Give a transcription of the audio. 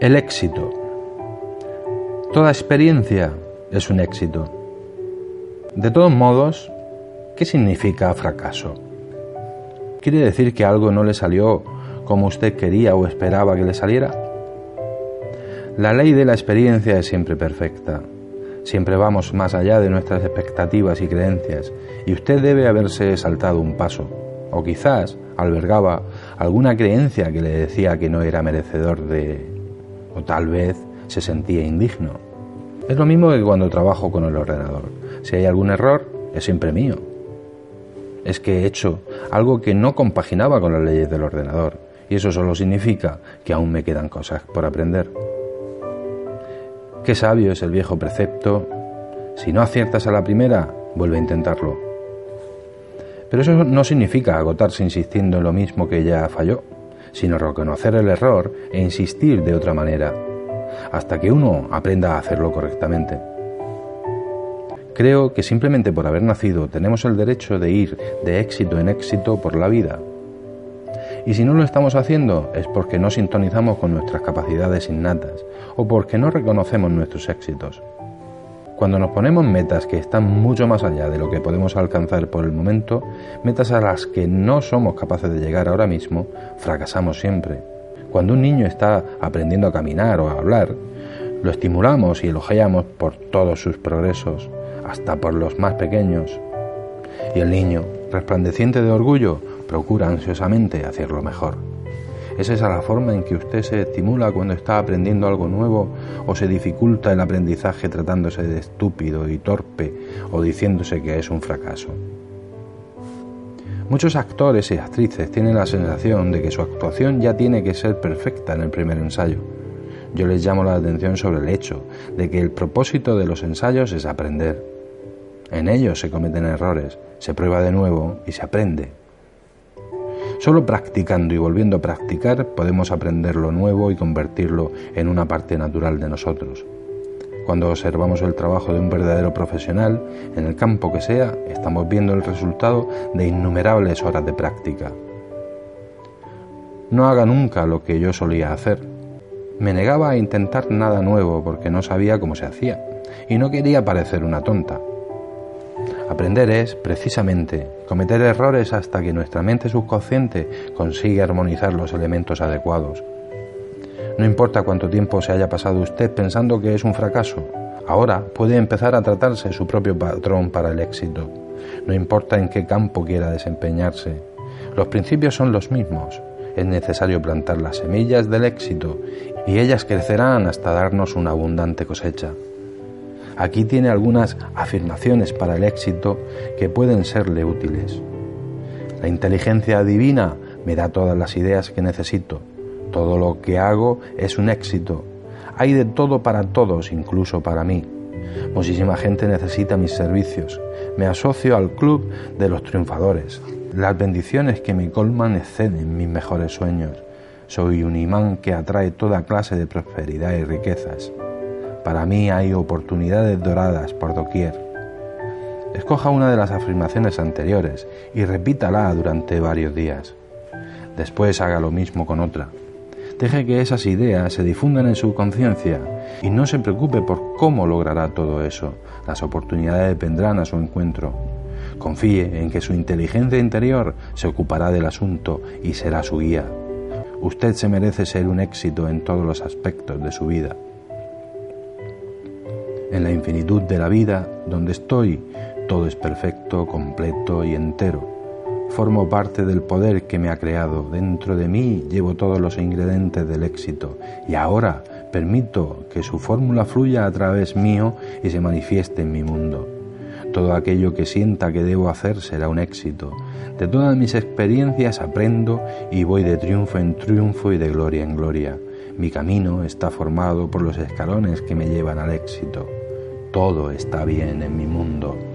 El éxito. Toda experiencia es un éxito. De todos modos, ¿qué significa fracaso? ¿Quiere decir que algo no le salió como usted quería o esperaba que le saliera? La ley de la experiencia es siempre perfecta. Siempre vamos más allá de nuestras expectativas y creencias y usted debe haberse saltado un paso. O quizás albergaba alguna creencia que le decía que no era merecedor de o tal vez se sentía indigno. Es lo mismo que cuando trabajo con el ordenador. Si hay algún error, es siempre mío. Es que he hecho algo que no compaginaba con las leyes del ordenador, y eso solo significa que aún me quedan cosas por aprender. Qué sabio es el viejo precepto, si no aciertas a la primera, vuelve a intentarlo. Pero eso no significa agotarse insistiendo en lo mismo que ya falló sino reconocer el error e insistir de otra manera, hasta que uno aprenda a hacerlo correctamente. Creo que simplemente por haber nacido tenemos el derecho de ir de éxito en éxito por la vida. Y si no lo estamos haciendo es porque no sintonizamos con nuestras capacidades innatas o porque no reconocemos nuestros éxitos. Cuando nos ponemos metas que están mucho más allá de lo que podemos alcanzar por el momento, metas a las que no somos capaces de llegar ahora mismo, fracasamos siempre. Cuando un niño está aprendiendo a caminar o a hablar, lo estimulamos y elogiamos por todos sus progresos, hasta por los más pequeños. Y el niño, resplandeciente de orgullo, procura ansiosamente hacerlo mejor. ¿Es esa la forma en que usted se estimula cuando está aprendiendo algo nuevo o se dificulta el aprendizaje tratándose de estúpido y torpe o diciéndose que es un fracaso? Muchos actores y actrices tienen la sensación de que su actuación ya tiene que ser perfecta en el primer ensayo. Yo les llamo la atención sobre el hecho de que el propósito de los ensayos es aprender. En ellos se cometen errores, se prueba de nuevo y se aprende. Solo practicando y volviendo a practicar podemos aprender lo nuevo y convertirlo en una parte natural de nosotros. Cuando observamos el trabajo de un verdadero profesional, en el campo que sea, estamos viendo el resultado de innumerables horas de práctica. No haga nunca lo que yo solía hacer. Me negaba a intentar nada nuevo porque no sabía cómo se hacía y no quería parecer una tonta. Aprender es, precisamente, cometer errores hasta que nuestra mente subconsciente consigue armonizar los elementos adecuados. No importa cuánto tiempo se haya pasado usted pensando que es un fracaso, ahora puede empezar a tratarse su propio patrón para el éxito. No importa en qué campo quiera desempeñarse, los principios son los mismos. Es necesario plantar las semillas del éxito y ellas crecerán hasta darnos una abundante cosecha. Aquí tiene algunas afirmaciones para el éxito que pueden serle útiles. La inteligencia divina me da todas las ideas que necesito. Todo lo que hago es un éxito. Hay de todo para todos, incluso para mí. Muchísima gente necesita mis servicios. Me asocio al club de los triunfadores. Las bendiciones que me colman exceden mis mejores sueños. Soy un imán que atrae toda clase de prosperidad y riquezas. Para mí hay oportunidades doradas por doquier. Escoja una de las afirmaciones anteriores y repítala durante varios días. Después haga lo mismo con otra. Deje que esas ideas se difundan en su conciencia y no se preocupe por cómo logrará todo eso. Las oportunidades vendrán a su encuentro. Confíe en que su inteligencia interior se ocupará del asunto y será su guía. Usted se merece ser un éxito en todos los aspectos de su vida en la infinitud de la vida, donde estoy, todo es perfecto, completo y entero. Formo parte del poder que me ha creado. Dentro de mí llevo todos los ingredientes del éxito y ahora permito que su fórmula fluya a través mío y se manifieste en mi mundo. Todo aquello que sienta que debo hacer será un éxito. De todas mis experiencias aprendo y voy de triunfo en triunfo y de gloria en gloria. Mi camino está formado por los escalones que me llevan al éxito. Todo está bien en mi mundo.